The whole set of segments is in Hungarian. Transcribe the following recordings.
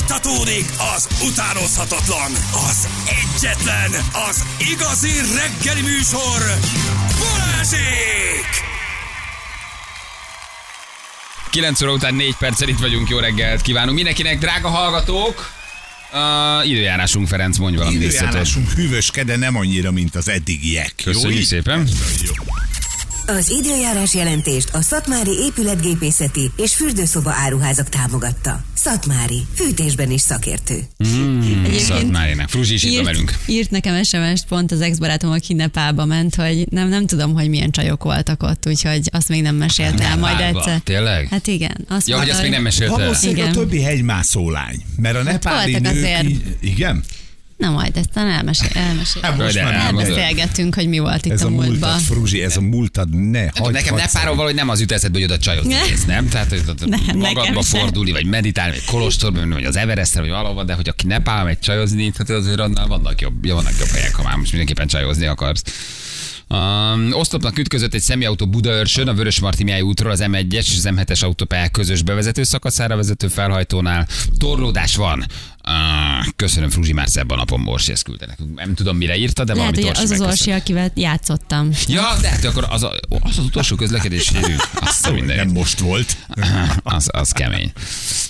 Fújtatódik az utánozhatatlan, az egyetlen, az igazi reggeli műsor, Balázsék! 9 óra után 4 perccel itt vagyunk, jó reggelt kívánunk mindenkinek, drága hallgatók! Uh, időjárásunk, Ferenc, mondj valami díszetet. Időjárásunk hűvöske, de nem annyira, mint az eddigiek. Köszönjük így? szépen. Jó. Az időjárás jelentést a Szatmári épületgépészeti és fürdőszoba áruházak támogatta. Szatmári, fűtésben is szakértő. Szatmárinak. Fruzsi is van velünk. írt nekem SMS-t pont az ex-barátom, aki Nepálba ment, hogy nem, nem tudom, hogy milyen csajok voltak ott, úgyhogy azt még nem mesélte el, majd egyszer. Tényleg? Hát igen. Azt Ja, hogy azt még nem mesélte el. Valószínűleg a Igen. többi hegymászó lány. Mert a nepáli voltak nők... azért. így- Igen? Na majd ezt elmesél, elmesél. Hát most de már hogy mi volt itt Ez a, a múltban. múltad, Fruzsi, ez a múltad, ne Nem, hagyd, nekem hagyd Nepáról valahogy nem az jut eszedbe, hogy oda csajozni Ne. mész, nem? Tehát, hogy Nem, magadba fordulni, vagy meditálni, vagy Kolostorban, vagy az Everestre, vagy valahova, de hogy aki Nepál megy csajozni, hát azért annál vannak jobb, vannak jobb helyek, ha már most mindenképpen csajozni akarsz. Um, oszlopnak ütközött egy személyautó Budaörsön, a Vörös Martimiai útról az M1-es és az M7-es autópályák közös bevezető szakaszára vezető felhajtónál. Torlódás van. Uh, köszönöm, Fruzsi már szebb a napon Borsi, ezt küldte nekünk. Nem tudom, mire írta, de Lehet, valami Torsi az az. Orsi, akivel játszottam. Ja, de hát akkor az, a, az az utolsó közlekedés. Azt a Nem most volt. Az, az kemény.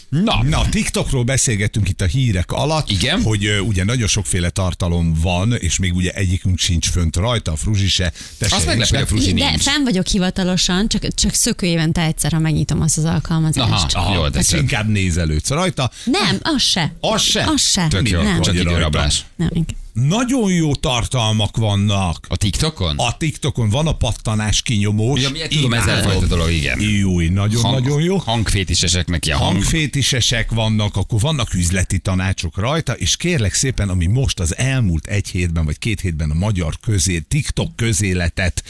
Na, Na, TikTokról beszélgettünk itt a hírek alatt, Igen? hogy ö, ugye nagyon sokféle tartalom van, és még ugye egyikünk sincs fönt rajta, a Fruzsi se. te Azt se. hogy a Fruzsi De fenn vagyok hivatalosan, csak, csak szökő évente egyszer, ha megnyitom azt az alkalmazást. Aha, aha, jól Hát inkább nézelődsz rajta. Nem, az se. Az se? Az se. Tök jó, nem. csak időrablás. Nem, igen. Nagyon jó tartalmak vannak. A TikTokon? A TikTokon van a pattanás kinyomós. Ja, miért tudom, Imádom. fajta dolog, igen. Jó, nagyon-nagyon jó. Hangfétisesek neki a hang. hangfétisesek vannak, akkor vannak üzleti tanácsok rajta, és kérlek szépen, ami most az elmúlt egy hétben vagy két hétben a magyar közé, TikTok közéletet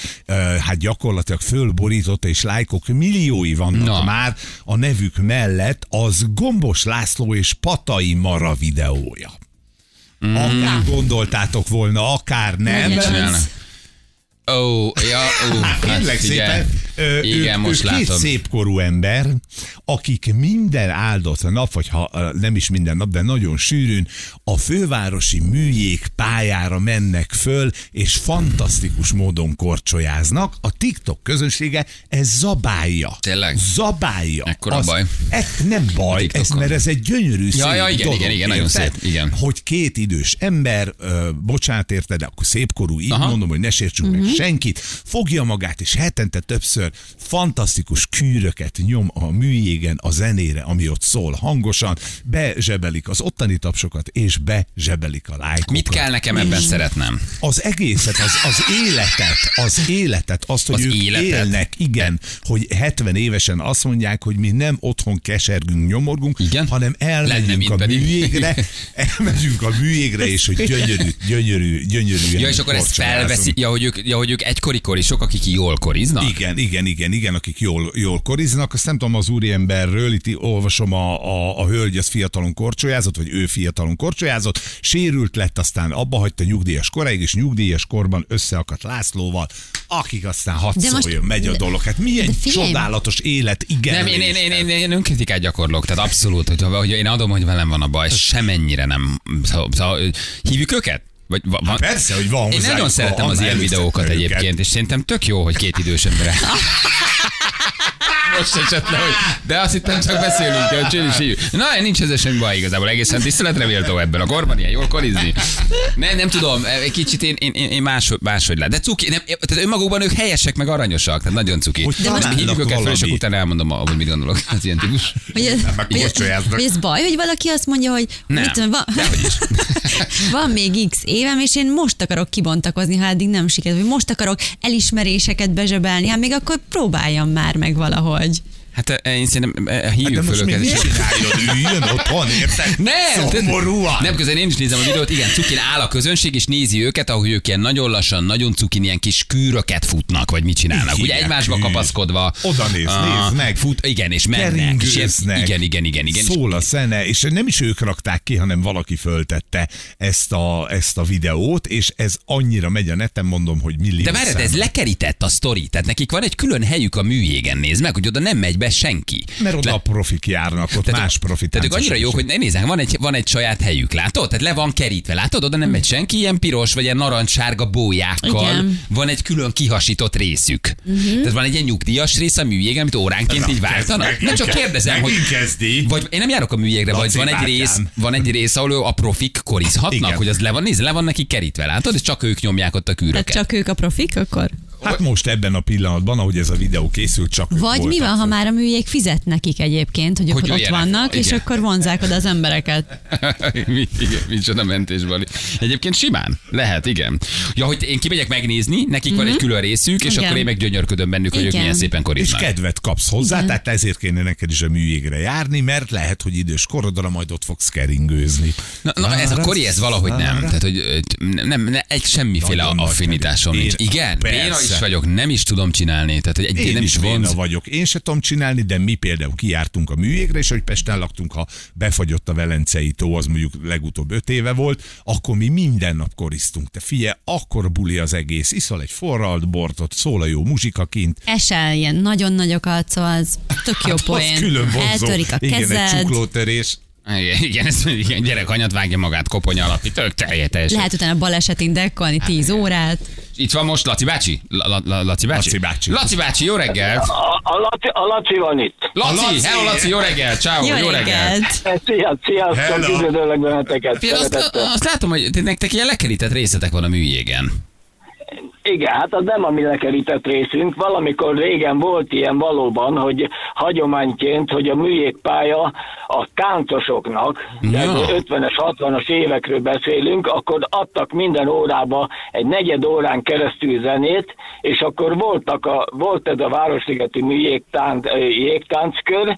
hát gyakorlatilag fölborította, és lájkok milliói vannak Na. már a nevük mellett, az Gombos László és Patai Mara videója. Mm. Akár gondoltátok volna, akár nem. Ó, ja, ó, Hát, kérlek szépen, ö, Igen, ők, most ők két látom. szépkorú ember, akik minden áldott nap, vagy ha nem is minden nap, de nagyon sűrűn a fővárosi műjég pályára mennek föl, és fantasztikus módon korcsolyáznak. A TikTok közönsége ez zabálja. Tényleg? Zabálja. Ekkora baj? E, nem baj, ez, mert ez egy gyönyörű Ja, szép ja, igen, dolog, igen, igen, nagyon szép, igen. Hogy két idős ember, ö, bocsánat érted, de akkor szépkorú, így Aha. mondom, hogy ne sértsünk meg senkit, fogja magát, és hetente többször fantasztikus kűröket nyom a műjégen a zenére, ami ott szól hangosan, bezsebelik az ottani tapsokat, és bezsebelik a lájkokat. Mit kell nekem ebben szeretnem? Az egészet, az, az életet, az életet, azt, hogy Az ők életet? élnek, igen, hogy 70 évesen azt mondják, hogy mi nem otthon kesergünk, nyomorgunk, Igen? hanem elmegyünk a pedig. műjégre, elmegyünk a műjégre, és hogy gyönyörű, gyönyörű, gyönyörű. Ja, és akkor ezt felveszi, ja, hogy ők, ja, hogy ők egykori korisok, akik jól koriznak? Igen, igen, igen, igen, akik jól, jól koriznak. Azt nem tudom az úriemberről, itt olvasom a, a, a hölgy, az fiatalon korcsolyázott, vagy ő fiatalon korcsolyázott, sérült lett, aztán abba hagyta nyugdíjas koráig, és nyugdíjas korban összeakadt Lászlóval, akik aztán most- szóljon, megy a dolog. Hát milyen csodálatos élet, igen. Nem, én, én, én, én, én önkritikát gyakorlok, tehát abszolút, hogy, hogy én adom, hogy velem van a baj, semennyire nem. Szóval, szóval, hívjuk őket? Vagy, va- van, Persze, hogy van Én nagyon szeretem az ilyen videókat őket. egyébként, és szerintem tök jó, hogy két idős ember. Most esett le, hogy de azt hittem csak beszélünk, hogy Csili is hívjuk. Na, nincs ezzel semmi baj igazából, egészen tiszteletre méltó ebben a korban, ilyen jól korizni. Nem, nem tudom, egy kicsit én, én, én máshogy, máshogy lát. De cuki, nem, tehát önmagukban ők helyesek, meg aranyosak, tehát nagyon cuki. Hogy De most hívjuk őket föl, és akkor utána elmondom, hogy mit gondolok az ilyen típus. Hogy ez, meg ez baj, hogy valaki azt mondja, hogy Nem, mit van, van még x évem, és én most akarok kibontakozni, ha eddig nem sikerült, vagy most akarok elismeréseket bezsebelni, hát még akkor próbáljam már meg valahogy. Hát eh, én szerintem eh, Hát de hívjuk most föl őket. mit csináljon? Üljön otthon, érted? Nem, Szomorúan. nem közben én is nézem a videót, igen, cukin áll a közönség, és nézi őket, ahogy ők ilyen nagyon lassan, nagyon cukin ilyen kis kűröket futnak, vagy mit csinálnak. Így Ugye egymásba kűr. kapaszkodva. Oda néz, Ah, nézd meg. Fut, igen, és mennek. és. Igen, igen, igen, igen. Szól a szene, és nem is ők rakták ki, hanem valaki föltette ezt a, ezt a videót, és ez annyira megy a neten, mondom, hogy millió De várjad, ez lekerített a sztori. Tehát nekik van egy külön helyük a műjégen, nézd meg, hogy oda nem megy be senki. Mert oda Le- a profik járnak, ott tehát, más profi tehát ők annyira jók, hogy ne nézzek, van egy, van egy saját helyük, látod? Tehát le van kerítve, látod? Oda nem megy senki, ilyen piros vagy ilyen narancssárga bójákkal. Igen. Van egy külön kihasított részük. Uh-huh. Tehát van egy ilyen nyugdíjas rész a műjégen, amit óránként így váltanak. Nem csak kérdezem, hogy kezdi. vagy én nem járok a műjégre, vagy van egy rész, van egy rész, ahol a profik korizhatnak, hogy az le van, nézd, le van neki kerítve, látod? És csak ők nyomják ott a Tehát kűröket. csak ők a profik akkor? Hát most ebben a pillanatban, ahogy ez a videó készült, csak Vagy mi van, ha már a műjég fizet nekik egyébként, hogy, Hogy ott vannak, és Igen. akkor vonzák oda az embereket. Mi- igen, Micsoda mentés Bali. Egyébként simán. Lehet, igen. Ja, hogy én kimegyek megnézni, nekik van egy külön részük, és Mhm. Igen. akkor én meg gyönyörködöm bennük, hogy ők Igen. milyen szépen És koriznak. kedvet kapsz hozzá, tehát ezért kéne neked is a műjégre járni, mert lehet, hogy idős korodra majd ott fogsz keringőzni. Na, na ez a kori, ez valahogy nem. Tehát, hogy nem, nem, nem egy semmiféle affinitásom nincs. Én- Igen, béna is vagyok, nem is tudom csinálni. Tehát, hogy egy, Én nem is is vonz. vagyok. Én se tudom csinálni, de mi például kijártunk a műjégre, és hogy Pesten laktunk, ha befagyott a Velencei tó, az mondjuk legutóbb öt éve volt, akkor mi minden nap koriztunk. Te figyelj, akkor buli az egész. Iszol egy forralt bortot, szól a jó muzsika kint. Esel ilyen nagyon nagyokat, szóval az tök jó Hát, az poén. külön vonzó. Eltörik a Igen, egy kezed. csuklótörés. Igen, igen, ez, igen, gyerek anyat vágja magát koponya alapít, tök teljes. Lehet utána balesetén dekkolni 10 órát. Itt van most Laci bácsi? La, la, la, Laci bácsi? Laci bácsi. Laci bácsi, jó reggelt! A, a, Laci, a Laci van itt. Laci, Laci! hello Laci, jó reggelt, ciao, Jó, jó, reggelt! Szia, sziasztok, üdvözöllek benneteket. Azt, azt látom, hogy te- nektek ilyen lekerített részletek van a műjégen. Igen, hát az nem a mi lekerített részünk. Valamikor régen volt ilyen valóban, hogy hagyományként, hogy a műjégpálya a táncosoknak, de Ja. 50-es, 60-as évekről beszélünk, akkor adtak minden órába egy negyed órán keresztül zenét, és akkor voltak a, volt ez a Városligeti műjégtánc, ö, jégtánckör,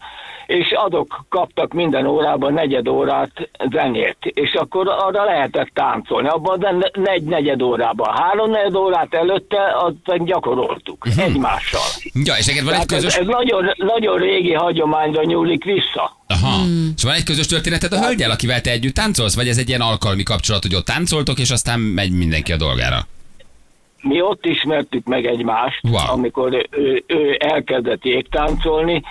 és adok kaptak minden órában negyed órát zenét, és akkor arra lehetett táncolni. Abban a negy negyed órában. Három negyed órát előtte azt gyakoroltuk egymással. Ja, és neked van egy Tehát ez, közös... ez nagyon, nagyon régi hagyományra nyúlik vissza. Aha. És van egy közös történeted a hölgyel, akivel te együtt táncolsz? Vagy ez egy ilyen alkalmi kapcsolat, hogy ott táncoltok, és aztán megy mindenki a dolgára? Mi ott ismertük meg egymást, Wow. amikor ő, ő elkezdett jégtáncolni,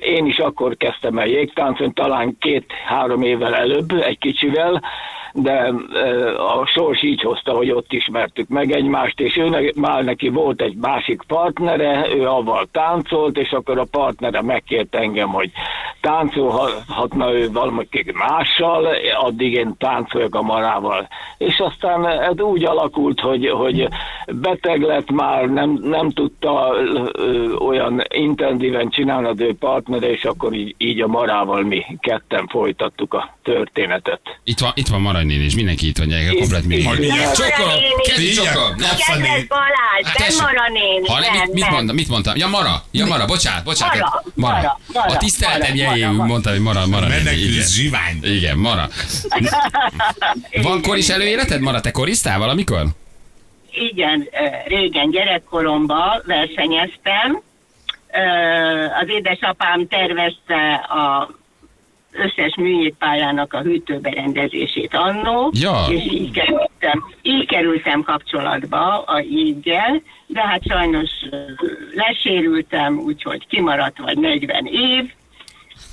én is akkor kezdtem el jégtáncolni, talán két-három évvel előbb, egy kicsivel, de a sors így hozta, hogy ott ismertük meg egymást, és őnek, már neki volt egy másik partnere, ő avval táncolt, és akkor a partnere megkért engem, hogy táncolhatna ő valamelyik mással, addig én táncoljak a marával. És aztán ez úgy alakult, hogy, hogy beteg lett már, nem, nem tudta olyan intenzíven csinálni az ő partnere, és akkor így, így a marával mi ketten folytattuk a történetet. Itt van, itt van Marany néni, és mindenki itt van, gyerekek, komplet mi. Igen. Csokol, kezdj. Nem. Kedves Balázs, nem. Mara néni, Ha, nem, mit, mit, nem. mondtam, mit mondtam? Ja, Mara. Ja, Mara, bocsánat, bocsánat. Mara, Mara. Mara, Mara, A tiszteletem Mara. mondtam, hogy Mara, Mara néni. Menekülsz Igen. zsivány. Igen, Mara. Van koris előéleted, Mara? Te koriztál valamikor? Igen, régen gyerekkoromban versenyeztem. Az édesapám tervezte a összes műjégpályának a hűtőberendezését annó, Ja. és így kerültem, így kerültem kapcsolatba a jéggel, de hát sajnos lesérültem, úgyhogy kimaradt vagy 40 év,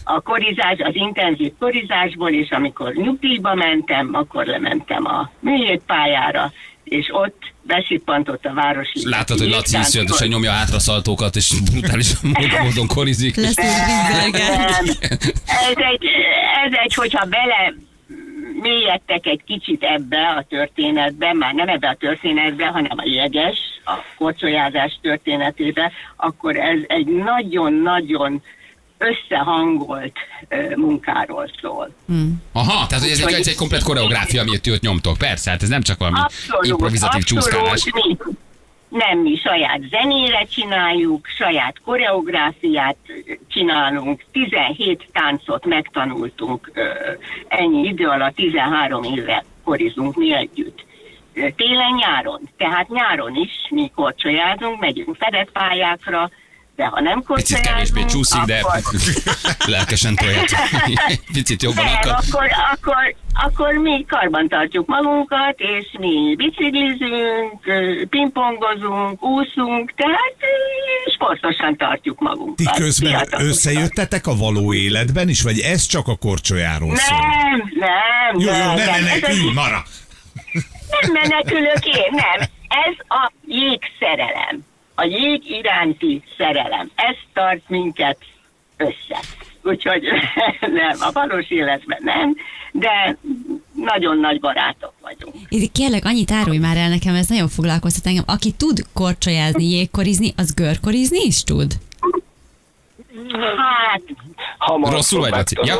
a korizás, az intenzív korizásból, és amikor nyugdíjba mentem, akkor lementem a műjégpályára, és ott besippantott a városi... Láttad, hogy Laci iszonyatosan nyomja hátraszaltókat, és brutális módon, korizik. Lesz egy. Ez egy, ez egy, hogyha bele mélyedtek egy kicsit ebbe a történetbe, már nem ebbe a történetbe, hanem a jeges, a kocsolyázás történetébe, akkor ez egy nagyon-nagyon összehangolt ö, munkáról szól. Aha, tehát hogy ez egy, ez egy komplet koreográfia, amit ti ott nyomtok. Persze, hát ez nem csak valami improvizatív csúszkálás. mi, nem mi saját zenére csináljuk, saját koreográfiát csinálunk, 17 táncot megtanultunk ö, ennyi idő alatt, 13 éve korizunk mi együtt. Télen-nyáron, tehát nyáron is mi korcsolyázunk, megyünk fedett pályákra, De ha nem Picit kevésbé csúszik, de akkor, lelkesen tolják. Picit jobban nem, akar. akkor, akkor, akkor mi karban tartjuk magunkat, és mi biciklizünk, pingpongozunk, úszunk, tehát sportosan tartjuk magunkat. Ti közben Fiatalokat. összejöttetek a való életben is, vagy ez csak a korcsolyáról szól? Nem, nem, Jó, jó, nem, ne nem. Mara! Nem menekülök én, nem. Ez a jégszerelem. A jég iránti szerelem. Ez tart minket össze. Úgyhogy nem, a valós életben nem, de nagyon nagy barátok vagyunk. Itt Kérlek, annyit árulj már el nekem, ez nagyon foglalkoztat engem. Aki tud korcsolyázni, jégkorizni, az görkorizni is tud? Hát, Hamar Rosszul vagy, Laci? Ja.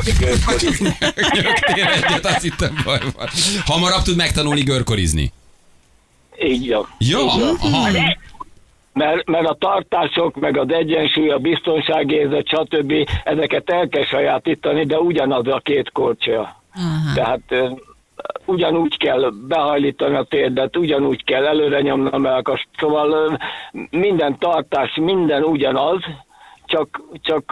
egyet, azt hittem baj van. Hamarabb tud megtanulni görkorizni. Így van. Ja, aha. Mert, mert a tartások, meg az egyensúly, a biztonságérzet, stb. ezeket el kell sajátítani, de ugyanaz a két korcsolya. Aha. Tehát ugyanúgy kell behajlítani a térdet, ugyanúgy kell előre nyomni a melkast, szóval minden tartás, minden ugyanaz, csak, csak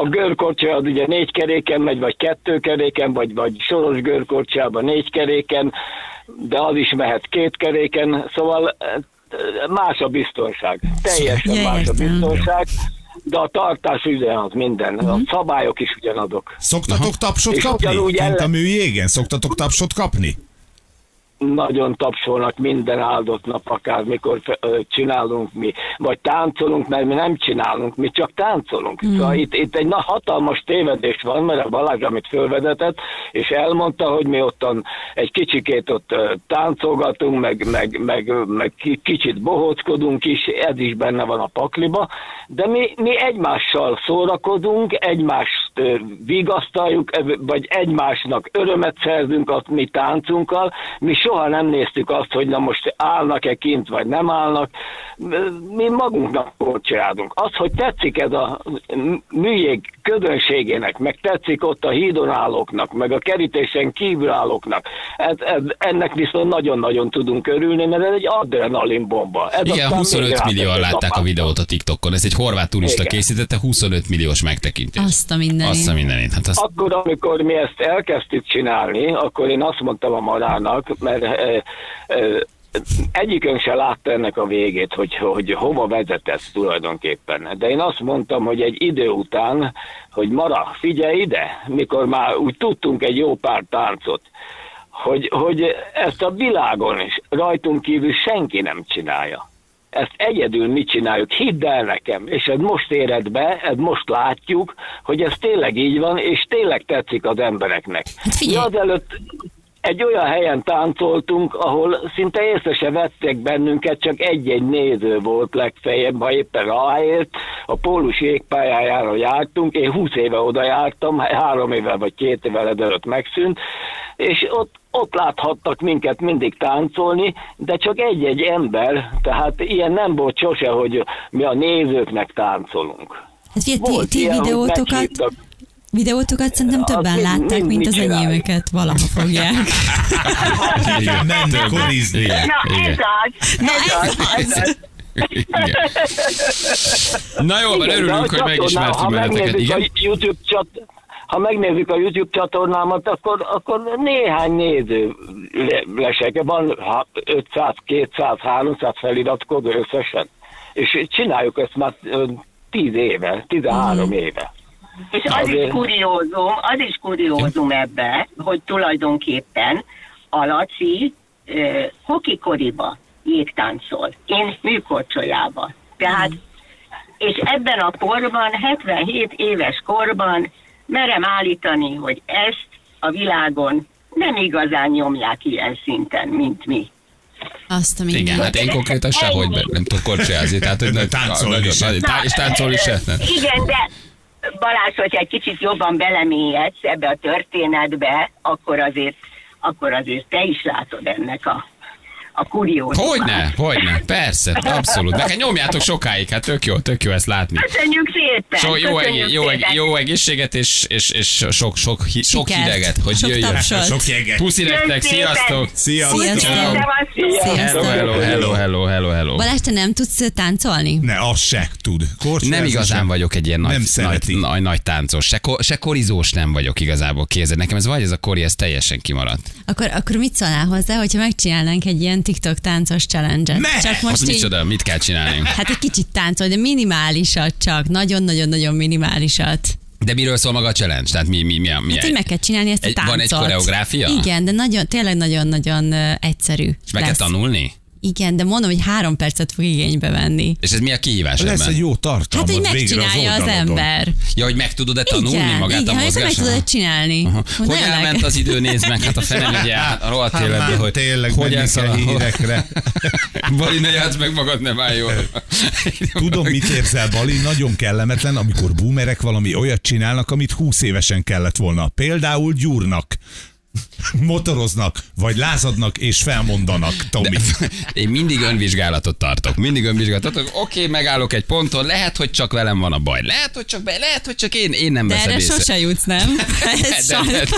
a görkorcsolya az ugye négy keréken megy, vagy kettő keréken, vagy, vagy soros görkorcsolyában négy keréken, de az is mehet két keréken, szóval más a biztonság, teljesen Ja, más a biztonság, de a tartás ugyanaz minden, a szabályok is ugyanazok. Szoktatok tapsot És kapni? Kint a ellen- műjégen? Szoktatok tapsot kapni? Nagyon tapsolnak minden áldott nap, akár mikor csinálunk mi, vagy táncolunk, mert mi nem csinálunk, mi csak táncolunk. Mm. Szóval itt, itt egy na, hatalmas tévedés van, mert a Balázs, amit fölvezetett, és elmondta, hogy mi ottan egy kicsikét ott táncolgatunk, meg, meg, meg, meg ki- kicsit bohóckodunk is, ez is benne van a pakliba, de mi, mi egymással szórakozunk, egymást ö, vigasztaljuk, vagy egymásnak örömet szerzünk a mi táncunkkal, mi soha nem néztük azt, hogy na most állnak-e kint, vagy nem állnak. Mi magunknak korcsoládunk. Az, hogy tetszik ez a műjég közönségének, meg tetszik ott a hídon állóknak, meg a kerítésen kívül állóknak, ez, ez, ennek viszont nagyon-nagyon tudunk örülni, mert ez egy adrenalin bomba. Ez Igen, aztán 25 még millióan látták a videót a TikTokon. Ez egy horvát turista Igen. készítette, 25 milliós megtekintés. Azt a mindenit. Azt a mindenit. Hát azt Akkor, amikor mi ezt elkezdtük csinálni, akkor én azt mondtam a marának, mert e, e, egyikön se látta ennek a végét, hogy, hogy hova vezet ez tulajdonképpen. De én azt mondtam, hogy egy idő után, hogy Mara, figyelj ide, mikor már úgy tudtunk egy jó pár táncot, hogy, hogy ezt a világon is rajtunk kívül senki nem csinálja. Ezt egyedül mi csináljuk, hidd el nekem, és ez most éred be, ez most látjuk, hogy ez tényleg így van, és tényleg tetszik az embereknek. Hát figyelj. Azelőtt egy olyan helyen táncoltunk, ahol szinte észre se vettek bennünket, csak egy-egy néző volt legfeljebb, ha éppen ráért. A Pólus jégpályájára jártunk, én 20 éve oda jártam, három évvel vagy két évvel ezelőtt megszűnt, és ott, ott láthattak minket mindig táncolni, de csak egy-egy ember, tehát ilyen nem volt sose, hogy mi a nézőknek táncolunk. Hát figyelj, ti, Volt ti ilyen, videótokat, videótokat szerintem Azt többen mind- látták, mind mint az csináljuk? enyémeket valaha fogják. Igen, Menni korizni. Na, igen. ez az, az, ez az. Igen. Na jó, van, örülünk, hogy ha benneteket. megnézzük Igen? A YouTube csat, ha megnézzük a YouTube csatornámat, akkor, akkor néhány néző le- lesek. Van ha 500, 200, 300 feliratkozó összesen. És csináljuk ezt már ö, 10 éve, 13 éve. És az is Azért- kuriózum, az is kuriózum ebbe, hogy tulajdonképpen a Laci uh, hokikoriba jégtáncol, én műkorcsolyába. Tehát, és ebben a korban, 77 éves korban merem állítani, hogy ezt a világon nem igazán nyomják ilyen szinten, mint mi. Azt a Igen, hát én konkrétan sehogy be- nem tudok korcsolyázni. Tehát, hogy Táncolni tá- És táncolni. Nem. Igen, de Balázs, hogyha egy kicsit jobban belemélyedsz ebbe a történetbe, akkor azért, akkor azért te is látod ennek a, a kuriózumát. Hogyne, hogyne, persze, abszolút. Nekem nyomjátok sokáig, hát tök jó, tök jó ezt látni. Köszönjük szépen! So, jó, köszönjük egé- jó, egé- szépen. jó egészséget és, és, és sok, sok, hi- sok hideget, hogy Sok jöjjön. tapsot. Sok jeget. Puszi nektek, sziasztok! Sziasztok. Sziasztok. Hello, Sziasztok. hello, hello, hello, hello, hello. Balázs, te nem tudsz táncolni? Ne, az se tud. Korcsolyázni Nem igazán sem. vagyok egy ilyen nagy, Nem nagy, szereti. nagy, nagy táncos, se, ko, se korizós nem vagyok igazából kézed. Nekem ez vagy ez a kori, ez teljesen kimaradt. Akkor, akkor mit szólnál hozzá, hogyha megcsinálnánk egy ilyen TikTok táncos challenge-et? Ne! Csak Most most így, micsoda, mit kell csinálni? hát egy kicsit táncol, de minimálisat csak. Nagyon-nagyon-nagyon minimálisat. De miről szól maga a challenge? Tehát mi, mi, mi, mi Hát így meg kell csinálni ezt a Egy- táncot. van egy koreográfia? Igen, de nagyon, tényleg nagyon-nagyon egyszerű. És meg kell lesz. tanulni? Igen, de mondom, hogy három percet fog igénybe venni. És ez mi a kihívás Lesz ebben? egy jó Hát, tartalmad hogy az megcsinálja az, oldalodon. ember. Ja, hogy meg tudod-e tanulni igen, magát igen, a ezt meg tudod csinálni. Aha. Hogy Hogy elment az idő, nézd meg, hát a fenem ugye a rohadt Hát életben, hogy tényleg hogy menni kell elszalad. hírekre. Bali, ne játsz meg magad, nem áll jól. Tudom, mit érzel, Bali, nagyon kellemetlen, amikor boomerek valami olyat csinálnak, amit 20 évesen kellett volna. Például gyúrnak, motoroznak, vagy lázadnak és felmondanak, Tomi. Én mindig önvizsgálatot tartok. Mindig önvizsgálatot tartok. Oké, megállok egy ponton, lehet, hogy csak velem van a baj. Lehet, hogy csak, be, lehet, hogy csak én, én nem De veszem erre észre. sose jutsz, nem? Ez de, de, sajnos.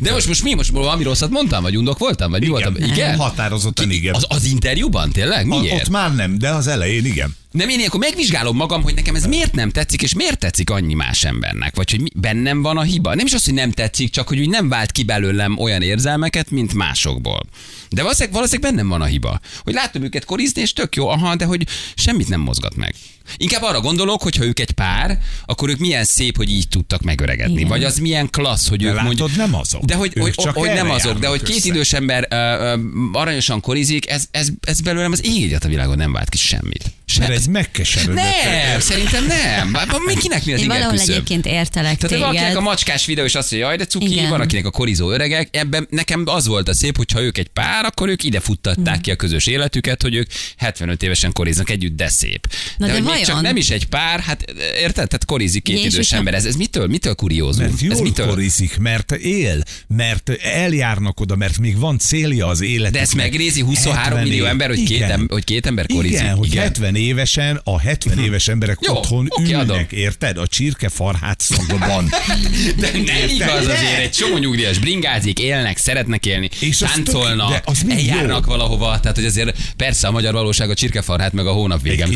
de, most, most mi? Most valami rosszat mondtam? Vagy undok voltam? Vagy mi voltam? Igen? Határozottan igen. Az, az interjúban tényleg? A- Miért? Ott már nem, de az elején igen. Nem, én ilyenkor megvizsgálom magam, hogy nekem ez miért nem tetszik, és miért tetszik annyi más embernek, vagy hogy bennem van a hiba. Nem is az, hogy nem tetszik, csak hogy úgy nem vált ki belőlem olyan érzelmeket, mint másokból. De valószínűleg, valószínűleg bennem van a hiba. Hogy látom őket korizni, és tök jó, aha, de hogy semmit nem mozgat meg. Inkább arra gondolok, hogy ha ők egy pár, akkor ők milyen szép, hogy így tudtak megöregedni. Igen. Vagy az milyen klassz, hogy De ők látod, mondjuk... nem azok. De hogy, hogy, csak hogy nem azok, de hogy két össze. idős ember ö, ö, aranyosan korizik, ez, ez, ez belőlem az ég a világon nem vált ki semmit. Mert Se, egy megkeserődött. nem, szerintem nem. Hát, Mi az Én valahol küszöb? egyébként értelek Tehát valakinek téged. a macskás videó is azt mondja, jaj, de cuki, Igen. van akinek a korizó öregek. Ebben nekem az volt a szép, hogyha ők egy pár, akkor ők ide futtatták ki a közös életüket, hogy ők 75 évesen koriznak együtt, de szép. Na de, de hogy? Csak nem is egy pár, hát érted? Tehát korizik két Igen, és idős ember. Ez, ez mitől, mitől kuriózum? Mert ez jól mitől? korizik, mert él, mert eljárnak oda, mert még van célja az életnek. De ezt megnézi 23 70 millió év. ember, hogy két, Igen. em, hogy két ember korizik. Igen, hogy 70 évesen a 70 éves emberek Jó, otthon oké, ülnek, adom. érted? A csirkefarhát szagban. De nem igaz azért, egy csomó nyugdíjas bringázik, élnek, szeretnek élni, És táncolnak, tök- eljárnak jó. valahova, tehát hogy azért persze a magyar valóság a csirkefarhát meg a hónap igen.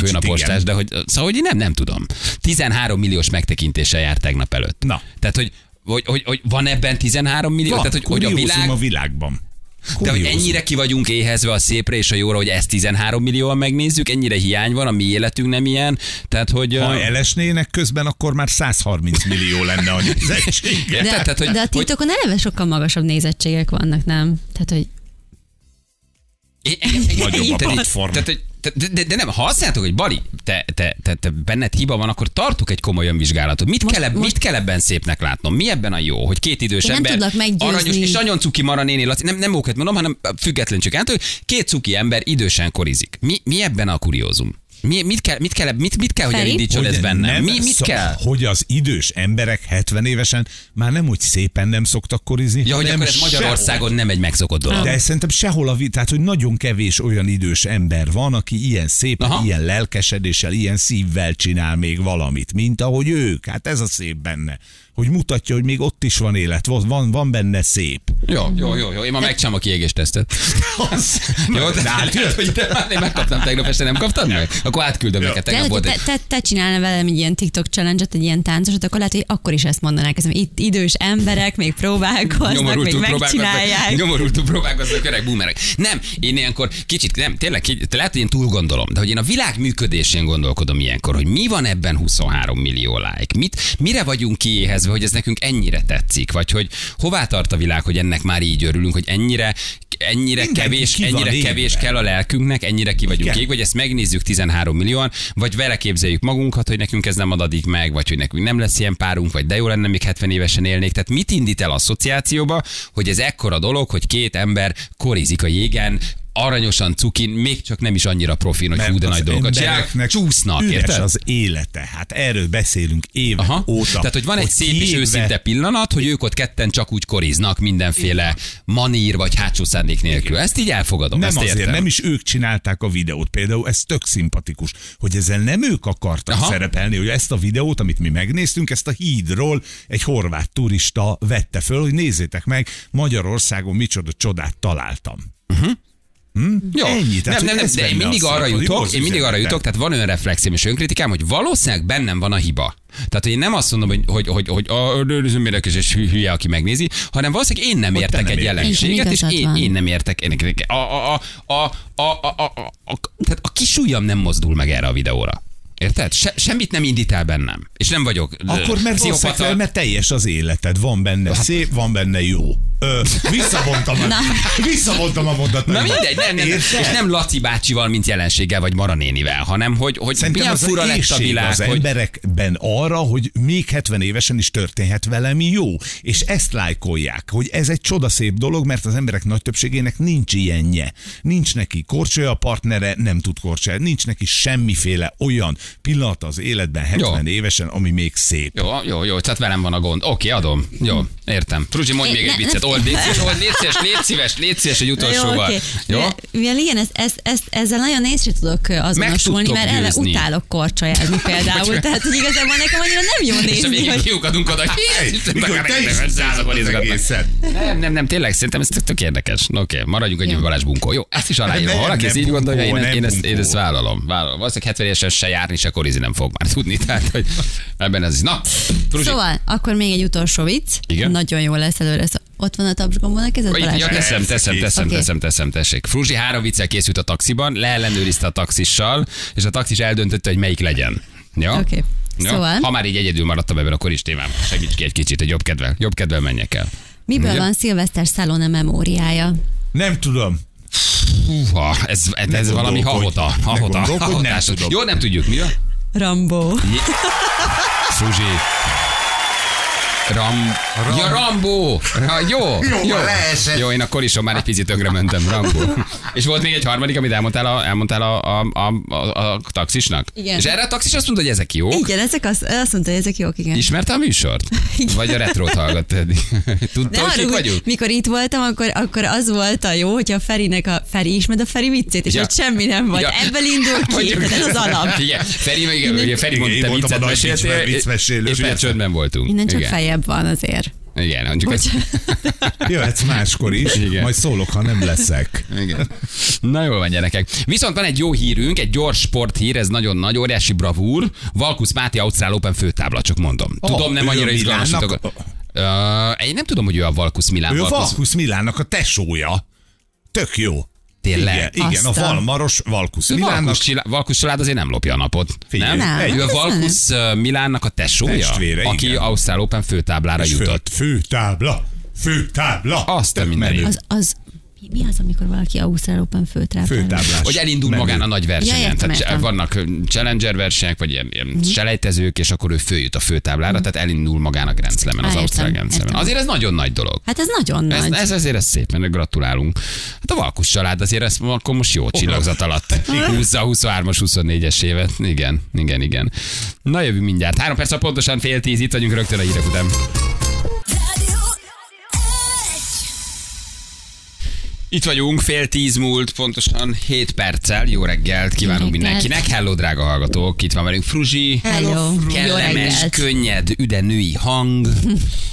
de hogy, szóval hogy nem, nem tudom. 13 milliós megtekintéssel járt tegnap előtt. Na. Tehát, hogy, hogy, hogy, hogy van ebben 13 millió? Van, Tehát, hogy, hogy a világ, a világban. de hogy ennyire ki vagyunk éhezve a szépre és a jóra, hogy ezt 13 millióan megnézzük, ennyire hiány van, a mi életünk nem ilyen. Tehát, hogy... Ha ö, elesnének közben, akkor már 130 millió lenne a nézettség. Érted? De, Tehát, hogy- de a hogy- TikTokon eleve sokkal magasabb nézettségek vannak, nem? Tehát, hogy É- engem- engem- Nagyobb a tehát- platform. Tehát, hogy- de, de, de, nem, ha azt mondjátok, hogy Bali, te, te, te, te benned hiba van, akkor tartok egy komoly önvizsgálatot. Mit, Most- kell, eb- most- mit kell ebben szépnek látnom? Mi ebben a jó? Hogy két idős Én nem ember, aranyos, és nagyon cuki Mara néni, Laci, nem, nemóket mondom, hanem független csak hogy két cuki ember idősen korizik. Mi, mi ebben a kuriózum? Mi, mit, kell, mit, kell, mit, mit kell, hogy Feri? elindítson ez bennem? Mi, mit szó- kell? Hogy az idős emberek 70 évesen már nem úgy szépen nem szoktak korizni. Ja, hogy akkor ez Magyarországon nem egy megszokott dolog. De szerintem sehol a vi- tehát hogy nagyon kevés olyan idős ember van, aki ilyen szépen, Aha. ilyen lelkesedéssel, ilyen szívvel csinál még valamit, mint ahogy ők. Hát ez a szép benne. Hogy mutatja, hogy még ott is van élet, van, van, van benne szép. Jó, jó, jó, jó. Én ma megcsinálom a kiégéstesztet. jó, de hát, hogy te, én megkaptam tegnap este, nem kaptad meg? Akkor átküldöm neked. Tegnap volt te, te, te csinálnál velem egy ilyen TikTok challenge-et, egy ilyen táncosat, akkor lehet, hogy akkor is ezt mondanák. Ez, itt idős emberek még próbálkoznak, még megcsinálják. nyomorultul próbálkoznak öreg boomerek. Nem, én ilyenkor kicsit, nem, tényleg, kicsit, lehet, hogy én túl gondolom, de hogy én a világ működésén gondolkodom ilyenkor, hogy mi van ebben 23 millió like, mit, mire vagyunk kiéhezve, hogy ez nekünk ennyire tetszik, vagy hogy hová tart a világ, hogy ennek már így örülünk, hogy ennyire, ennyire Mindenki kevés, ennyire égve. kevés kell a lelkünknek, ennyire ki vagyunk ég, vagy ezt megnézzük 13 millióan, vagy vele képzeljük magunkat, hogy nekünk ez nem adadik meg, vagy hogy nekünk nem lesz ilyen párunk, vagy de jó lenne, még 70 évesen élnék. Tehát mit indít el asszociációba, hogy ez ekkora dolog, hogy két ember korizik a jégen, aranyosan cukin, még csak nem is annyira profin, hogy hú, de nagy dolgokat csinálják, csúsznak, üres érted? az élete. Hát erről beszélünk évek Aha. óta. Tehát, hogy van egy szép és kiégve- őszinte pillanat, hogy ők ott ketten csak úgy koriznak mindenféle manír vagy hátsó szándék nélkül. Ezt így elfogadom, Nem ezt azért, értem. nem is ők csinálták a videót. Például ez tök szimpatikus, hogy ezzel nem ők akartak Aha. Szerepelni, hogy ezt a videót, amit mi megnéztünk, ezt a hídról egy horvát turista vette föl, hogy nézzétek meg, Magyarországon micsoda csodát találtam. Jó. Ennyi, nem, nem, nem, de én mindig arra jutok, én mindig arra jutok, tehát van olyan reflexim és önkritikám, hogy valószínűleg bennem van a hiba. Tehát, hogy én nem azt mondom, hogy, hogy, hogy, hogy a nézőm érdekes és hü- hülye, aki megnézi, hanem valószínűleg én nem Hogy te értek nem egy jelenséget, és én, én nem értek. Én, a, a, a, a, a, a, a, a, a, tehát a kis ujjam nem mozdul meg erre a videóra. Érted? Se, semmit nem indít el bennem. És nem vagyok Akkor mert pszichopata. mert teljes az életed, van benne szép, van benne jó. Ö, visszavontam, a, visszavontam a mondatot. Na mindegy, nem, nem, Érted? és nem Laci bácsival, mint jelenséggel, vagy Mara nénivel, hanem hogy, hogy Szerintem milyen az fura lett a világ, az hogy, emberekben arra, hogy még 70 évesen is történhet velem jó. És ezt lájkolják, hogy ez egy csodaszép dolog, mert az emberek nagy többségének nincs ilyenje. Nincs neki korcsolya a partnere, nem tud korcsolya. Nincs neki semmiféle olyan pillanat az életben 70 Jó. évesen, ami még szép. Jó, jó, jó, tehát velem van a gond. Oké, adom. Jó, értem. Fruzsi, mondj Én- még egy ne- viccet. Old, légy szíves, old, légy szíves, légy szíves, légy szíves egy utolsóval. Jó? De- Mivel igen, ez, ez, ez, ezzel nagyon észre tudok azonosulni, mert eleve győzni. utálok korcsajázni például, tehát hogy igazából nekem annyira nem jó És a nézni, végén hogy kiukadunk oda. Nem, nem, nem, tényleg szerintem ez tök, érdekes. No, Oké, maradjunk egy Jó. Balázs bunkó. Jó, ezt is aláírom. Ha valaki ezt így gondolja, én, én, ezt, én ezt vállalom. vállalom. Valószínűleg 70 évesen se járni, se korizni nem fog már tudni. Tehát, hogy ebben ez is. Na, Fruzsi. Szóval, akkor még egy utolsó vicc. Igen? Nagyon jó lesz előre. Szó- Ott van a tapsgombon a kezed, Balázs? ja, teszem, teszem, teszem, teszem, teszem, tessék. Fruzsi három viccel készült a taxiban, leellenőrizte a taxissal, és a taxis eldöntötte, hogy melyik legyen. Ja? Oké. Szóval? Ha már így egyedül maradtam ebben, akkor is témám. Segíts ki egy kicsit, egy jobb kedvel, jobb kedvel menjek el. Miből Ugye? van Szilveszter Stallone memóriája? Nem tudom. Húha, ez, ez, ez valami hahota. Ne hahota gondolkodj, nem. Jó, nem tudjuk, mi a? Rambo. Fruzsi. Ram... Ram... Ja, Rambo! Ra... Jó, jó. Jó, leesett. Jó, én akkor is már egy picit tönkre mentem, Rambo. És volt még egy harmadik, amit elmondtál a, elmondtál a, a, a, a, a taxisnak? Igen. És erre a taxis azt mondta, hogy ezek jók. Igen, ezek azt, azt mondta, hogy ezek jók, igen. Ismerte a műsort? Igen. Vagy a retrót hallgattad? De Tudtad, hogy kik arra, vagyunk? mikor itt voltam, akkor, akkor az volt a jó, hogyha a Ferinek a Feri ismed a Feri viccét, és Ja. ott semmi nem volt. Ja. Ebből indul ki, Mondjuk- ez az alap. Igen, Feri, igen, ugye Feri mondta, te a viccet meséltél, és persze. csöndben voltunk. Innen csak Igen. Feljebb van azért. Igen, mondjuk ez... Jöhetsz máskor is, Igen. majd szólok, ha nem leszek. Igen. Na jól van, gyerekek. Viszont van egy jó hírünk, egy gyors sporthír, ez nagyon nagy, óriási bravúr. Valkusz Máté Ausztrál Open főtábla, csak mondom. Tudom, Oh, nem ő a annyira izgalmas. Uh, én nem tudom, hogy ő a Valkusz Milán. Ő a Valkusz- Valkusz Milánnak a tesója. Tök jó. Tényleg? Igen, igen a Aztán. Valmaros Valkusz Milánnak Valkusz, család azért nem lopja a napot. Figyelj, nem? Nem, egy- Ő a Valkusz Milánnak a tesója, Testvére, aki igen. Ausztrál Open főtáblára és jutott. fő, főtábla, főtábla. Azt a mindenit. Az, az, mi, az, amikor valaki Ausztrál Open főtrápál? Főtáblás. Hogy elindul menő. magán a nagy versenyen. Ja, értem, tehát értem. vannak challenger versenyek, vagy ilyen, ilyen selejtezők, és akkor ő följut a főtáblára, tehát elindul magán a Grand Slam-en, az Ausztrál értem, Grand Slam-en. értem. Azért ez nagyon nagy dolog. Hát ez nagyon Ez, nagy. ez azért ez szép, mert gratulálunk. Hát a Valkus család azért ezt akkor most jó csillagzat alatt húzza a 23-as, 24-es évet. Igen, igen, igen. Na jövünk mindjárt. Három perc, pontosan fél tíz, itt vagyunk rögtön a hírek után. Itt vagyunk, fél tíz múlt, pontosan 7 perccel. Jó reggelt kívánunk Jó reggelt. mindenkinek. Hello, drága hallgatók. Itt van velünk Fruzsi. Hello. Kellemes, könnyed, üde női hang.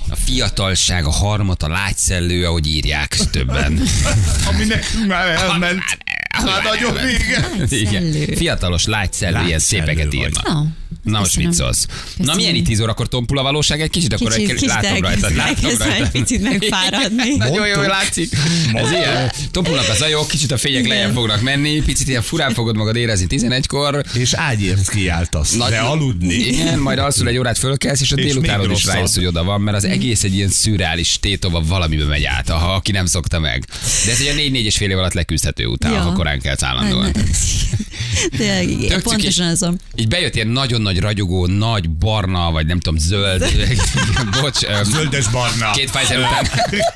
A fiatalság, a harmat, a lágyszellő, ahogy írják többen. Ami nekünk már elment. Már nagyon régen. Igen. Fiatalos, lágyszellő, ilyen szépeket írnak. Na most mit szólsz? Na Köszönöm. milyen itt 10 órakor tompul a valóság egy kicsit, akkor Kicsit, egy- kicsit látom rajtad, látom egy picit megfáradni. Nagyon jól látszik. Ez ilyen. Tompulnak az ajok, kicsit a fények lejjebb fognak menni, picit ilyen furán fogod magad érezni 11-kor. És ágyért kiáltasz, Nagy- de aludni. Igen, majd alszul egy órát fölkelsz, és a És délutánod is rájössz, hogy oda van, mert az egész egy ilyen szürreális tétova valamibe megy át, ha aki nem szokta meg. De ez egy a négy-négy és fél év alatt leküzdhető után, Ja. ha korán kell állandóan. Tényleg, pontosan azon. Így bejött ilyen nagyon nagy ragyogó, nagy barna, vagy nem tudom, zöld. Bocs, Zöldes barna. Két Pfizer után,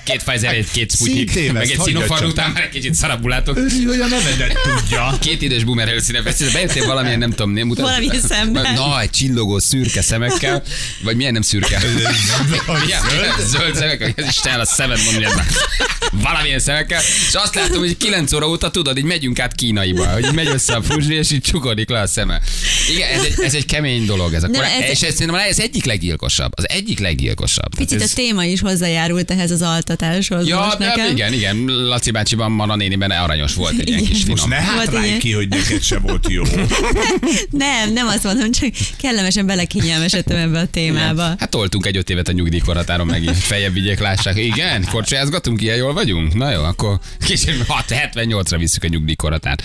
két Pfizer, egy két Sputnik, meg egy Sinopharm után már egy kicsit szarabbul látok. Örülj, hogy a nevedet tudja. Két idős boomer előszíne beszél, bejöttél valamilyen, nem tudom, nem mutat. Valamilyen szemben. Nagy, csillogó, szürke szemekkel, vagy milyen nem szürke? Milyen zöld szemekkel, ez Isten a szemed mondja már. Valamilyen szemekkel, és azt látom, hogy 9 óra óta tudod, így megyünk át Kínaiba, hogy megy össze a fruzsri, és így csukodik le a szeme. Igen, ez egy, ez egy kemény dolog. Ez, a Nem, korá... ez- és ez, szerintem ez egyik leggyilkosabb. Az egyik leggyilkosabb. Picit ez... a téma is hozzájárult ehhez az altatáshoz Ja, most de nekem. igen, igen. Laci bácsiban, Mara néniben aranyos volt egy ilyen kis Igen. Most finom. ne Volt hátrálj ilyen. ki, hogy neked se volt jó. Nem, nem azt mondom, csak kellemesen belekényelmesedtem ebbe a témába. Hát toltunk egy öt évet a nyugdíjkorhatáron meg így feljebb vigyék, lássák. Igen, korcsolyázgatunk, ilyen jól vagyunk? Na jó, akkor kicsit 6, 78-ra visszük a nyugdíjkorhatárt.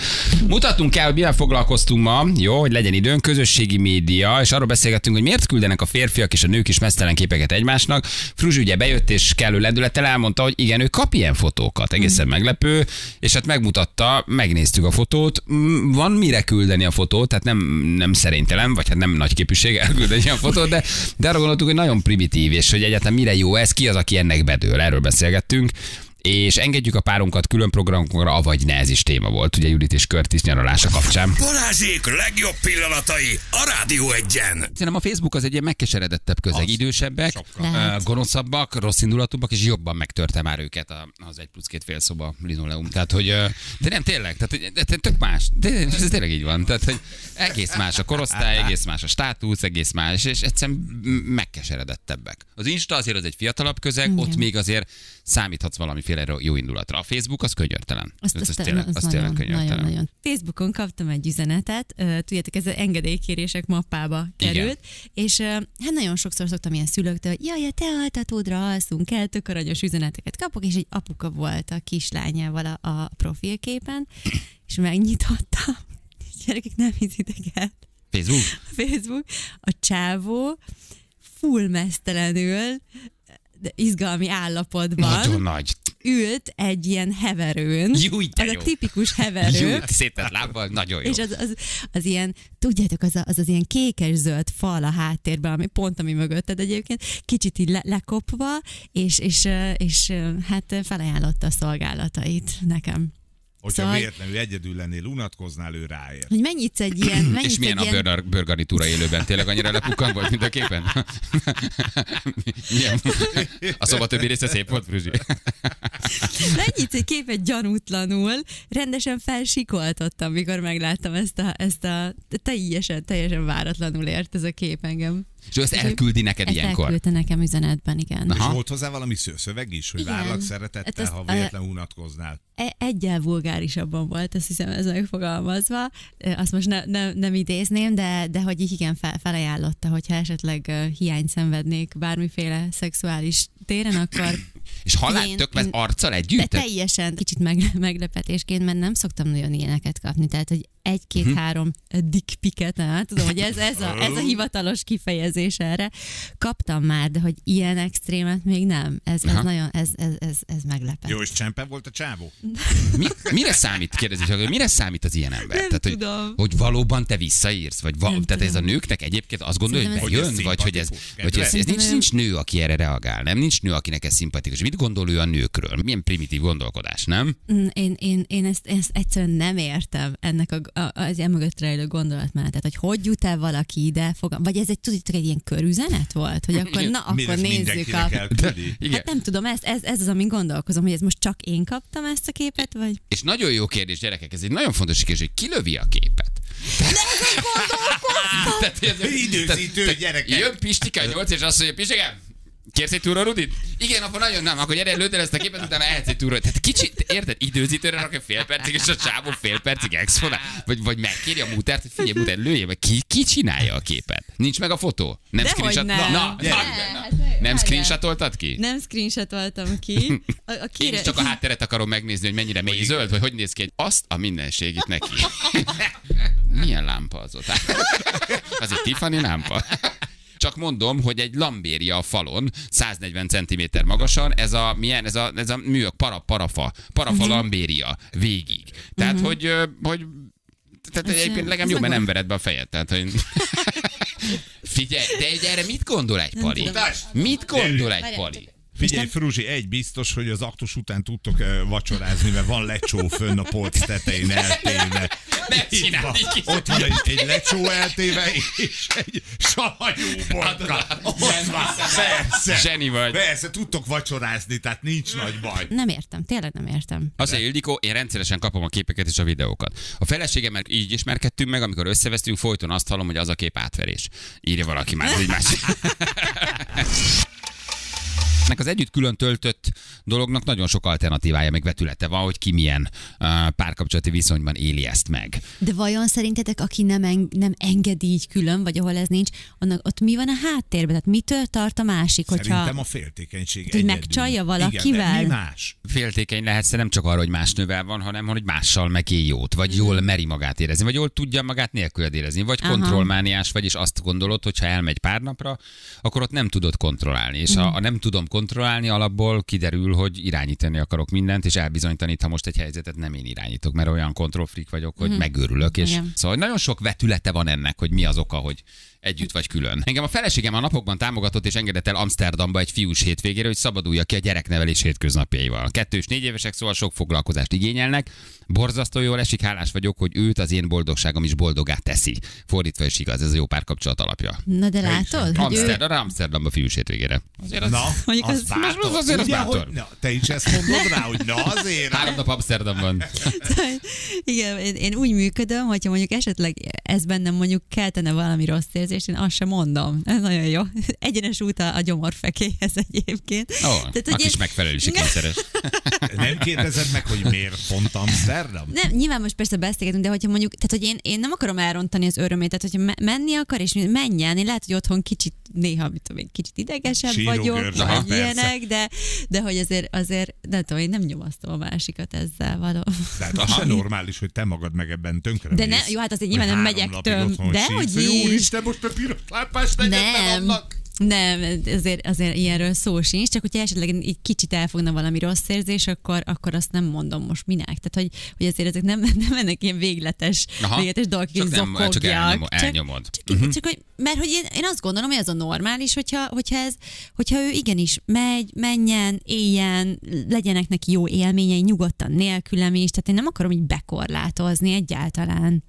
Mutattunk el, mivel foglalkoztunk ma, jó, hogy legyen időn, közösségi média, és arról beszélgettünk, hogy miért küldenek a férfiak és a nők is mesztelen képeket egymásnak. Fruzsi ugye bejött és kellő lendülettel elmondta, hogy igen, ő kap ilyen fotókat, egészen meglepő, és hát megmutatta, megnéztük a fotót, Mm, van mire küldeni a fotót, tehát nem, nem szerénytelen, vagy hát nem nagy képűség elküldeni a fotót, de, de arra gondoltuk, hogy nagyon primitív, és hogy egyáltalán mire jó ez, ki az, aki ennek bedől, erről beszélgettünk. És engedjük a párunkat külön programokra, avagy ne, ez is téma volt, ugye Judit és Curtis nyaralása kapcsán. Balázsék legjobb pillanatai a Rádió egyen. Szerintem a Facebook az egy ilyen megkeseredettebb közeg. Idősebbek, Lehet. ö, gonoszabbak, rossz indulatúbbak, és jobban megtörte már őket a- az egy plusz két fél szoba linoleum. Tehát, hogy, de nem tényleg, tehát, de, de tök más. De ez tényleg így van. Tehát, hogy egész más a korosztály, egész más a státusz, egész más, és egyszerűen megkeseredettebbek. Az Insta azért az egy fiatalabb közeg, Igen. ott még azért számíthatsz valamiféle jó indulatra. A Facebook az könyörtelen. Azt, az, azt, az tényleg, az az nagyon, tényleg könyörtelen. nagyon, nagyon. Facebookon kaptam egy üzenetet, tudjátok, ez az engedélykérések mappába került, és ö, hát nagyon sokszor szoktam ilyen szülőktől, hogy jaj, te altatódra alszunk el, tök aranyos üzeneteket kapok, és egy apuka volt a kislányával a, a profilképen, és megnyitottam. Gyerekek, nem hiszitek el. Facebook? Facebook, a csávó full mesztelenül, izgalmi állapotban Nagyon nagy. ült egy ilyen heverőn. Júj, de ez jó. a tipikus heverő. Jó, szétett lábbal, nagyon jó. És az, az, az, ilyen, tudjátok, az, a, az az ilyen kékes-zöld fal a háttérben, ami pont ami mögötted egyébként, kicsit így le, lekopva, és, és, és, ö, hát felajánlotta a szolgálatait nekem. Hogyha Szóval- véletlenül egyedül lennél, unatkoznál, ő ráér. Hogy mennyit egy ilyen, mennyit És milyen egy a ilyen, bőr, bőrgarnitúra élőben? Tényleg annyira lepukkan volt, mint a képen? milyen? A szoba többi része szép volt, Fruzsi? mennyit egy képet gyanútlanul, rendesen felsikoltottam, mikor megláttam ezt a, ezt a teljesen, teljesen váratlanul ért ez a kép engem. És ő ezt elküldi neked Ezt ilyenkor? elküldte nekem üzenetben, igen. Aha. És volt hozzá valami szö- szöveg is, hogy Igen. várlak Hát szeretettel, ezt, ha véletlenül unatkoznál. E- egyel vulgárisabban volt, azt hiszem ez megfogalmazva. Azt most ne, ne, nem idézném, de, de hogy így igen fel, felajánlotta, hogyha esetleg ö, hiányt szenvednék bármiféle szexuális téren, akkor És ha Én- láttok, mert én- arccal de együtt? teljesen kicsit meg, meglepetésként, mert nem szoktam nagyon ilyeneket kapni, tehát hogy egy-két-három Mhm. dick piket, hát tudom, hogy ez, ez, a, ez a hivatalos kifejezés erre. Kaptam már, de hogy ilyen extrémet még nem. Ez, ez Aha. nagyon, ez, ez, ez, ez meglepett. Jó, és csempe volt a csávó? Mi, mire számít, kérdezi csak, hogy mire számít az ilyen ember? Nem tehát, hogy, tudom. hogy valóban te visszaírsz? Vagy val- Nem tehát ez a tudom. nőknek egyébként azt gondolja, hogy bejön? Vagy hogy ez, vagy ez, ez nincs, nincs nő, aki erre reagál, nem? Nincs nő, akinek ez szimpatikus. Mit gondol ő a nőkről? Milyen primitív gondolkodás, nem? Mm, Én, én, én ezt, ezt egyszerűen nem értem ennek a, a, az emögött rejlő gondolatmenetet, hogy hogy jut el valaki ide, fogam, vagy ez egy, tudjátok, egy ilyen körüzenet volt, hogy akkor na, akkor nézzük a... elküldi? Igen. Hát nem tudom, ez, ez, ez az, amin gondolkozom, hogy ez most csak én kaptam ezt a képet, vagy... És nagyon jó kérdés, gyerekek, ez egy nagyon fontos kérdés, hogy ki lövi a képet. Tehát, ez- Időzítő, tehát- gyerekek. Jön Pistike 8 és azt mondja, Pistike, kérsz egy túra Rudit? Igen, akkor nagyon nem, akkor gyere, lőd el ezt a képet, utána ehetsz egy túra. Tehát kicsi, érted, időzítőre rakja fél percig, és a csávó fél percig exponál. Vagy, vagy megkéri a mutert, hogy figyelj, muter, lője meg. Ki, ki csinálja a képet? Nincs meg a fotó? Nem screenshot? nem. Na, na, De, na, hát na. Nem várjál. screenshotoltad ki? Nem screenshotoltam ki. A, a Én kire... is csak a hátteret akarom megnézni, hogy mennyire mély zöld, vagy hogy néz ki egy azt a mindenségét neki. Milyen lámpa az ott? Az egy Tiffany lámpa? Csak mondom, hogy egy lambéria a falon, 140 cm magasan, ez a, milyen, ez a, ez a műak, para, parafa, parafa lambéria végig. Tehát, hogy, ö, hogy tehát Ez- egyébként legalább ez jó, mert nem vered be a fejed. Tehát, hogy... Figyelj, de erre mit gondol egy pali? Mit gondol egy pali? Figyelj, Fruzsi, egy biztos, hogy az aktus után tudtok vacsorázni, mert van lecsó fönn a polc tetején eltéve. Kis- Ott van egy, egy lecsó eltéve, és egy savanyú borka. Ott van, persze. Zseni vagy. Persze, tudtok vacsorázni, tehát nincs nagy baj. Nem értem, tényleg nem értem. Azt mondja, Ildikó, én rendszeresen kapom a képeket és a videókat. A feleségemmel így ismerkedtünk meg, amikor összevesztünk, folyton azt hallom, hogy az a kép átverés. Írja valaki már, ez egy másik. Nek az együtt külön töltött dolognak nagyon sok alternatívája, meg vetülete van, hogy ki milyen uh, párkapcsolati viszonyban éli ezt meg. De vajon szerintetek, aki nem, en- nem engedi így külön, vagy ahol ez nincs, annak ott mi van a háttérben? Tehát mitől tart a másik, hogyha... Szerintem a féltékenység hogy megcsalja Igen, valakivel? de mi más? Féltékeny lehetsz, de nem csak arra, hogy más nővel van, hanem hogy mással meg él jót, vagy jól meri magát érezni, vagy jól tudja magát nélküled érezni, vagy Aha. kontrollmániás vagy, és azt gondolod, hogy ha elmegy pár napra, akkor ott nem tudod kontrollálni. És ha, ha nem tudom kontrollálni, alapból kiderül, hogy irányítani akarok mindent, és elbizonyítani, ha most egy helyzetet nem én irányítok, mert olyan kontrollfreak vagyok, hogy megőrülök. És Igen. szóval nagyon sok vetülete van ennek, hogy mi az oka, hogy együtt vagy külön. Engem a feleségem a napokban támogatott és engedett el Amsterdamba egy fiús hétvégére, hogy szabaduljak ki a gyereknevelés hétköznapjaival. Kettő és négy évesek, szóval sok foglalkozást igényelnek. Borzasztó jól esik, hálás vagyok, hogy őt az én boldogságom is boldogát teszi. Fordítva is igaz, ez a jó párkapcsolat alapja. Na de látod? Hogy ő... Amsterdam, Amsterdamba fiús hétvégére. Azért az... Na, Mondjuk az az- bátor. az azért az Ugye, bátor. hogy- Na, te is ezt mondod rá, hogy na azért. Három nap Amsterdamban. Igen, én, én úgy működöm, hogyha mondjuk esetleg ez bennem mondjuk keltene valami rossz érzést, én azt sem mondom. Ez nagyon jó. Egyenes út a, a gyomorfekéhez egyébként. Ó, Tehát, hogy én- megfelelési kényszeres. Nem kérdezed meg, hogy miért pont Amsterdam? Nem, nyilván most persze beszélgetünk, de hogyha mondjuk, tehát hogy én, én nem akarom elrontani az örömét, tehát hogyha me- menni akar, és menjen, én lehet, hogy otthon kicsit, néha mit tudom, én, kicsit idegesebb Sírógörcs, vagyok, aha, vagy ilyenek, de, de hogy azért, azért, nem tudom, én nem nyomasztom a másikat ezzel való. De hát az se normális, hogy te magad meg ebben tönkre De ne- jó, hát azért nyilván nem megyek otthon de hogy is. Úristen, most a piros lámpás negyedben Nem. Nem, azért, azért ilyenről szó sincs, csak hogyha esetleg így kicsit elfogna valami rossz érzés, akkor, akkor azt nem mondom most minek. Tehát, hogy, hogy azért ezek nem, nem ennek ilyen végletes, Aha. végletes dolgok, Csak nem- csak elnyomod- elnyomod. Csak, csak, uh-huh. csak, hogy, mert hogy én, én azt gondolom, hogy ez a normális, hogyha, hogyha, ez, hogyha ő igenis megy, menjen, éljen, legyenek neki jó élményei, nyugodtan nélkülem is, tehát én nem akarom így bekorlátozni egyáltalán.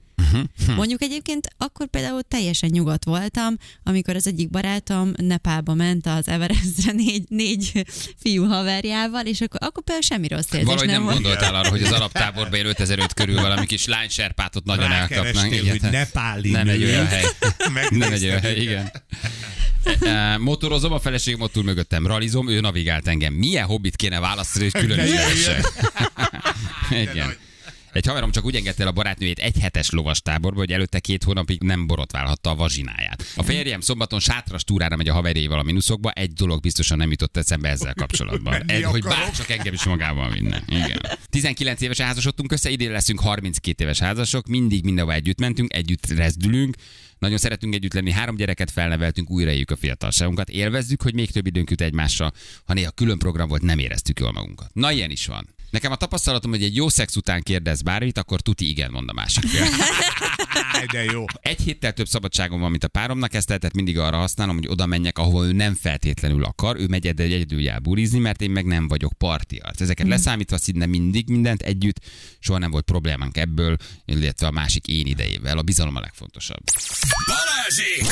Mondjuk egyébként akkor például teljesen nyugodt voltam, amikor az egyik barátom Nepálba ment az Everestre négy, négy fiú haverjával, és akkor, akkor például semmi rossz érzés Valahogy nem, nem gondoltál arra, hogy az alaptáborban ilyen 5005 körül valami kis lányserpátot nagyon elkapnak. Rákerestél, hogy nepáli Nem egy olyan hely. Nem egy olyan hely, igen. E, Motorozom, a feleségem ott ül mögöttem, ralizom, ő navigált engem. Milyen hobbit kéne választani, hogy külön is? Igen. Egy haverom csak úgy engedte el a barátnőjét egy hetes lovastáborba, hogy előtte két hónapig nem borotválhatta a vazsináját. A férjem szombaton sátras túrára megy a haverjéval a minuszokba, egy dolog biztosan nem jutott eszembe ezzel kapcsolatban. Egy, hogy akarok. bárcsak engem is magával vinne. Igen. 19 éves házasodtunk össze, idén leszünk 32 éves házasok, mindig mindenhova együtt mentünk, együtt rezdülünk, nagyon szeretünk együtt lenni, három gyereket felneveltünk, újra éljük a fiatalságunkat, élvezzük, hogy még több időnk jut egymásra, ha néha külön program volt, nem éreztük jól magunkat. Na, ilyen is van. Nekem a tapasztalatom, hogy egy jó szex után kérdez bármit, akkor tuti igen mond a másik fél. De jó. Egy héttel több szabadságom van, mint a páromnak, ezt tehát mindig arra használom, hogy oda menjek, ahol ő nem feltétlenül akar, ő megy egy egyedül jár burizni, mert én meg nem vagyok partiart. Ezeket leszámítva szinte mindig mindent együtt, soha nem volt problémánk ebből, illetve a másik én idejével. A bizalom a legfontosabb. Balázsék!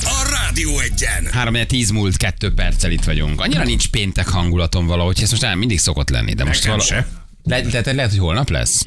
A Rádió egyen! 3 10 múlt, 2 perccel itt vagyunk. Annyira nincs péntek hangulatom valahogy, ez most nem mindig szokott lenni, de most Nekem vala... se. Le, le, lehet, hogy holnap lesz?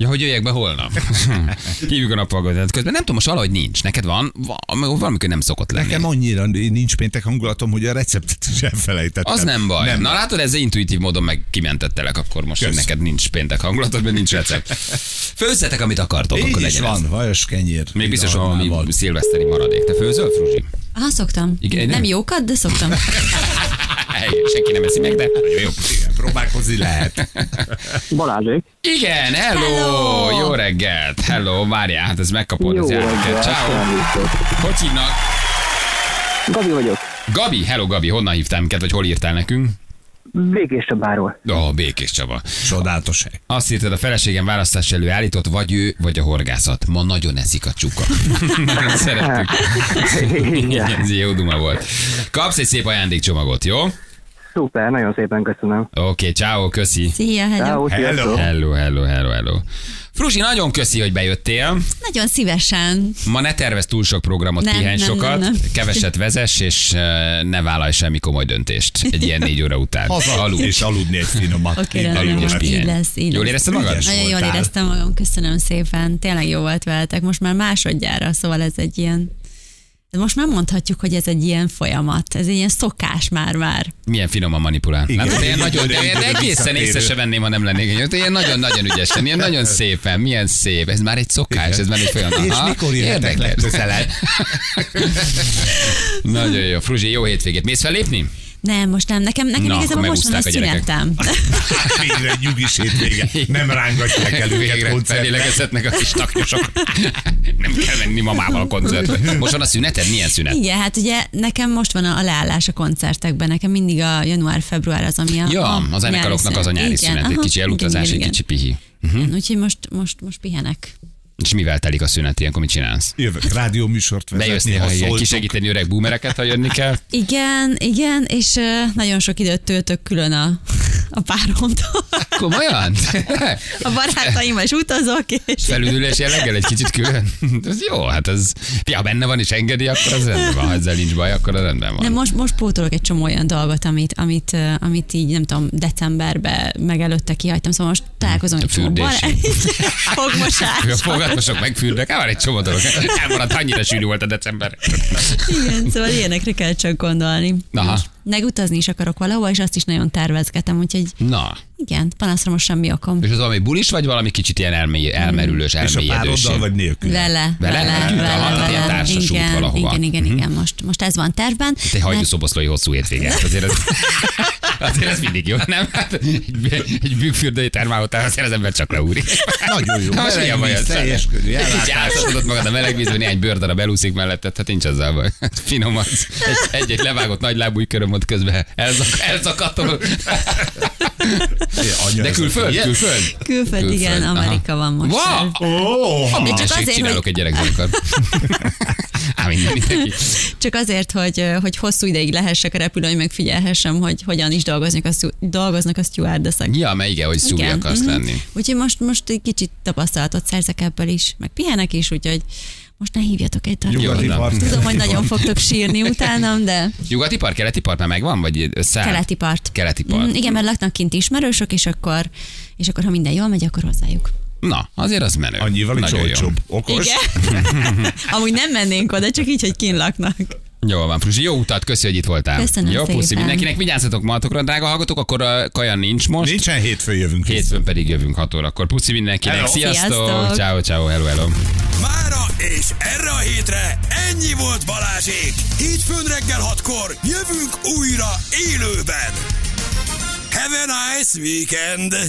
Ja, hogy jöjjek be holnap. Hívjuk a nappalgatót. Közben nem tudom, most valahogy nincs. Neked van? Va- Valamikor nem szokott lenni. Nekem annyira nincs péntek hangulatom, hogy a receptet is elfelejtettem. Az nem baj. Nem. Na látod, ez intuitív módon meg kimentettelek akkor most, hogy Kösz. neked nincs péntek hangulatod, mert nincs recept. Főzzetek, amit akartok, Így akkor legyen ez. van, vajas kenyér. Még biztos van valami szilveszteri maradék. Te főzöl, Fruzsi? Ah, szoktam. Igen, nem. nem? jókat, de szoktam. Senki nem eszi meg, de jó. Igen, próbálkozni lehet. Balázsék. Igen, hello, Hello! jó reggelt, hello, várjál, hát ez megkapod az Jó játéket. reggelt, Ciao. Hogy hívnak? Gabi vagyok. Gabi, hello Gabi, honnan hívtál minket, vagy hol írtál nekünk? Békés Csabáról. Ó, oh, Békés Csaba. Csodálatos hely. Azt írtad, a feleségem választás elő állított, vagy ő, vagy a horgászat. Ma nagyon eszik a csuka. Szerettük. Igen. Ez jó duma volt. Kapsz egy szép ajándékcsomagot, jó? Oké, Szuper, nagyon szépen köszönöm. okay, ciao, köszi. Szia, hello. Ciao, Hello. Hello, hello, hello, hello. Fruzsi, nagyon köszi, hogy bejöttél. Nagyon szívesen. Ma ne tervez túl sok programot, Nem, pihenj nem, sokat, nem, nem. keveset vezess, és eh, ne vállalj semmi komoly döntést egy ilyen négy óra után. Haza Aludj. és aludni egy finomat. Oké, rendben aludj és pihenj. Így lesz, így Jól érezted magad? Nagyon jól éreztem magam, köszönöm szépen. Tényleg jó volt veletek. Most már másodjára, szóval ez egy ilyen... de Most már mondhatjuk, hogy ez egy ilyen folyamat, ez egy ilyen szokás már-már. Milyen finoman manipulál. Igen. Látod, ilyen nagyon, de, Igen, de egészen észre se venném, ha nem lennék. egy- Ilyen nagyon-nagyon ügyesen, ilyen nagyon szépen, milyen szép. Ez már egy szokás, ez már egy folyamat. És Aha, mikor jöhetek érdekes. Nagyon jó. Fruzsi, jó hétvégét. Mész fellépni? Nem, most nem. Nekem, nekem Na, igazából most van a gyerekek. szünetem. Végre egy nyugis hétvége. Nem rángatják el őket felélegezhetnek a kis taknyosok. Nem kell menni mamával a koncertre. Most van a szüneted? Milyen szünet? Igen, hát ugye nekem most van a, leállás a koncertekben, nekem mindig a január-február az, ami a Ja, a a zenekaroknak az a nyári Igen, szünet. Egy kicsi elutazás, igen, egy igen, kicsi pihi. igen. Úgyhogy most, most, most pihenek. És mivel telik a szünet? Ilyenkor mit csinálsz? Jövök rádióműsort vezetni, Bejössz ha néha ilyen kisegíteni öreg boomereket, ha jönni kell. Igen, igen, és uh, nagyon sok időt töltök külön a, a páromtól. Komolyan? A barátaimmal is utazok, és Felüdülés jelleggel egy kicsit külön. Ez jó, hát ez, ja, benne van és engedi, akkor az rendben van. Ha ezzel nincs baj, akkor az rendben van. nem, most, most pótolok egy csomó olyan dolgot, amit, amit, amit így, nem tudom, decemberben meg előtte kihagytam, szóval most találkozom egy csomó barát- fogmosás. Fogatmosok, megfürdek, hát van egy csomó dolog. Elmaradt, annyira sűrű volt a december. Igen, szóval ilyenekre kell csak gondolni. Aha. Meg utazni is akarok valahova, és azt is nagyon tervezgetem, úgyhogy Na, igen, panaszra most semmi okom. és az valami bulis, vagy valami kicsit ilyen elmély, elmerülős, És a elmélyedős? pároddal vagy nélkül? Vele, Vele? vele, vele, tehát ilyen vele. társas út igen, valahova. igen, igen, igen, most, most ez van tervben. Te egy hajdúszoboszlói hosszú hétvége. Hát Azért ez, azért ez mindig jó, nem? Hát egy, egy bükfürdői termálótál, azért az ember csak leúrik. Nagyon jó. Most milyen baj Meleg víz, ezzel? teljes körű átadod magad a meleg vízbe, néhány bőrdarab elúszik melletted, hát nincs azzal baj. Finom az. Egy- Egy-egy levágott nagy lábúj köröm ott közben elzak, elzakatol. De külföld, külföld. Külföld, igen. Amerika van most. Wow! Ó, De csak azért, csinálok hogy- egy gyerekzenekar. Á, minden, mindenki. Csak azért, hogy, hogy hosszú ideig lehessek a repülőn, hogy megfigyelhessem, hogy hogyan is dolgoznak a, dolgoznak a stewardessek. Ja, mert igen, hogy szúri akarsz mhm. lenni. Úgyhogy most, most egy kicsit tapasztalatot szerzek ebből is, meg pihenek is, úgyhogy most ne hívjatok egy darabot. Nyugati Jó, part. Tudom, hogy nagyon fogtok sírni utánam, de Nyugati part, keleti part már megvan? Vagy összeáll? keleti part. Keleti part. Mm, igen, mert laknak kint ismerősök, és akkor, és akkor ha minden jól megy, akkor hozzájuk. Na, azért az menő. Annyival is olcsóbb. Okos. Igen. Amúgy nem mennénk oda, csak így, hogy kint laknak. Jó van, Fruzsi, jó utat, köszi, hogy itt voltál. Köszönöm jó, puszi mindenkinek, vigyázzatok magatokra, drága hallgatók, akkor a kaja nincs most. Nincsen hétfőn jövünk vissza. Hétfőn pedig jövünk 6 órakor. Puszi mindenkinek, Hello. sziasztok! Ciao, ciao, hello, hello. Mára és erre a hétre ennyi volt Balázsék. Hétfőn reggel hatkor jövünk újra élőben. Have a nice weekend!